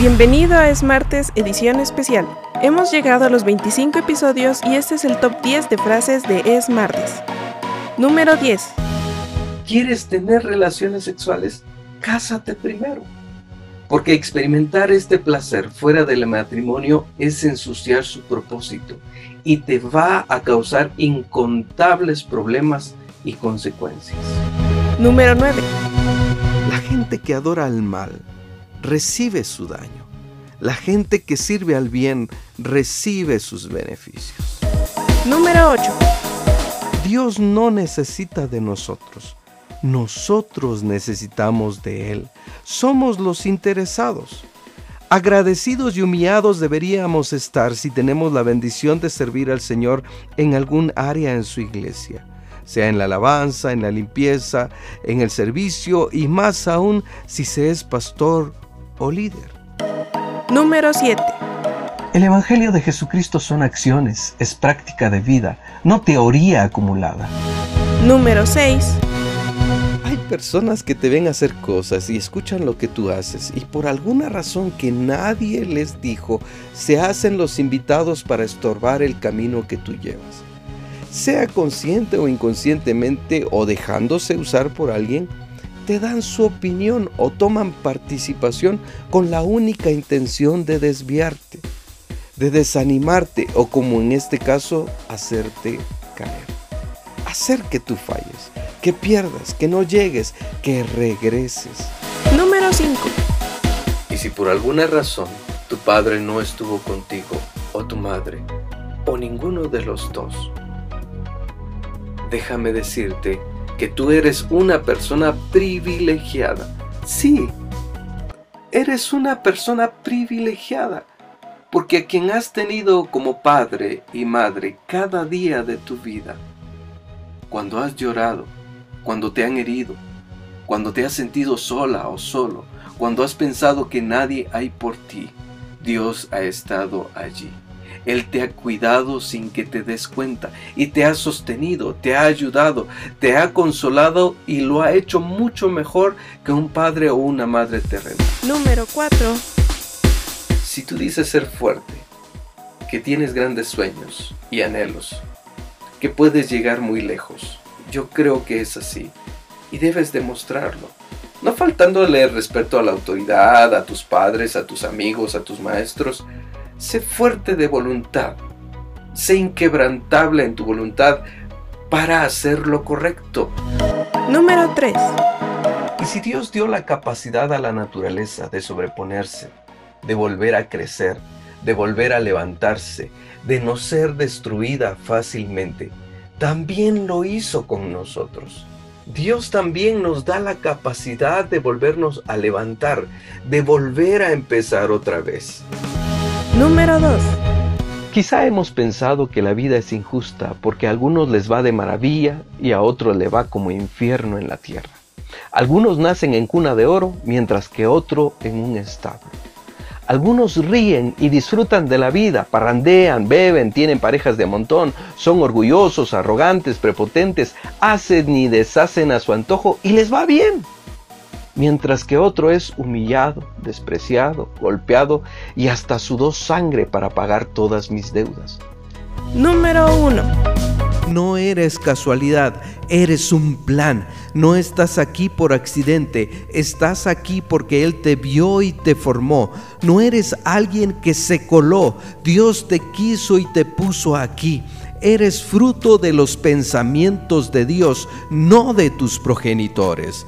Bienvenido a Es Martes, edición especial. Hemos llegado a los 25 episodios y este es el top 10 de frases de Es Martes. Número 10. ¿Quieres tener relaciones sexuales? Cásate primero. Porque experimentar este placer fuera del matrimonio es ensuciar su propósito y te va a causar incontables problemas y consecuencias. Número 9. La gente que adora al mal recibe su daño. La gente que sirve al bien recibe sus beneficios. Número 8. Dios no necesita de nosotros. Nosotros necesitamos de Él. Somos los interesados. Agradecidos y humillados deberíamos estar si tenemos la bendición de servir al Señor en algún área en su iglesia, sea en la alabanza, en la limpieza, en el servicio y más aún si se es pastor o líder. Número 7. El Evangelio de Jesucristo son acciones, es práctica de vida, no teoría acumulada. Número 6. Hay personas que te ven hacer cosas y escuchan lo que tú haces y por alguna razón que nadie les dijo, se hacen los invitados para estorbar el camino que tú llevas. Sea consciente o inconscientemente o dejándose usar por alguien, te dan su opinión o toman participación con la única intención de desviarte, de desanimarte o como en este caso, hacerte caer. Hacer que tú falles, que pierdas, que no llegues, que regreses. Número 5. Y si por alguna razón tu padre no estuvo contigo, o tu madre, o ninguno de los dos, déjame decirte que tú eres una persona privilegiada. Sí, eres una persona privilegiada, porque a quien has tenido como padre y madre cada día de tu vida, cuando has llorado, cuando te han herido, cuando te has sentido sola o solo, cuando has pensado que nadie hay por ti, Dios ha estado allí. Él te ha cuidado sin que te des cuenta y te ha sostenido, te ha ayudado, te ha consolado y lo ha hecho mucho mejor que un padre o una madre terrena. Número 4. Si tú dices ser fuerte, que tienes grandes sueños y anhelos, que puedes llegar muy lejos, yo creo que es así y debes demostrarlo. No faltándole respeto a la autoridad, a tus padres, a tus amigos, a tus maestros, Sé fuerte de voluntad. Sé inquebrantable en tu voluntad para hacer lo correcto. Número 3. Y si Dios dio la capacidad a la naturaleza de sobreponerse, de volver a crecer, de volver a levantarse, de no ser destruida fácilmente, también lo hizo con nosotros. Dios también nos da la capacidad de volvernos a levantar, de volver a empezar otra vez. Número 2. Quizá hemos pensado que la vida es injusta porque a algunos les va de maravilla y a otros le va como infierno en la tierra. Algunos nacen en cuna de oro mientras que otro en un establo. Algunos ríen y disfrutan de la vida, parrandean, beben, tienen parejas de montón, son orgullosos, arrogantes, prepotentes, hacen y deshacen a su antojo y les va bien mientras que otro es humillado, despreciado, golpeado y hasta sudó sangre para pagar todas mis deudas. Número 1. No eres casualidad, eres un plan. No estás aquí por accidente, estás aquí porque Él te vio y te formó. No eres alguien que se coló, Dios te quiso y te puso aquí. Eres fruto de los pensamientos de Dios, no de tus progenitores.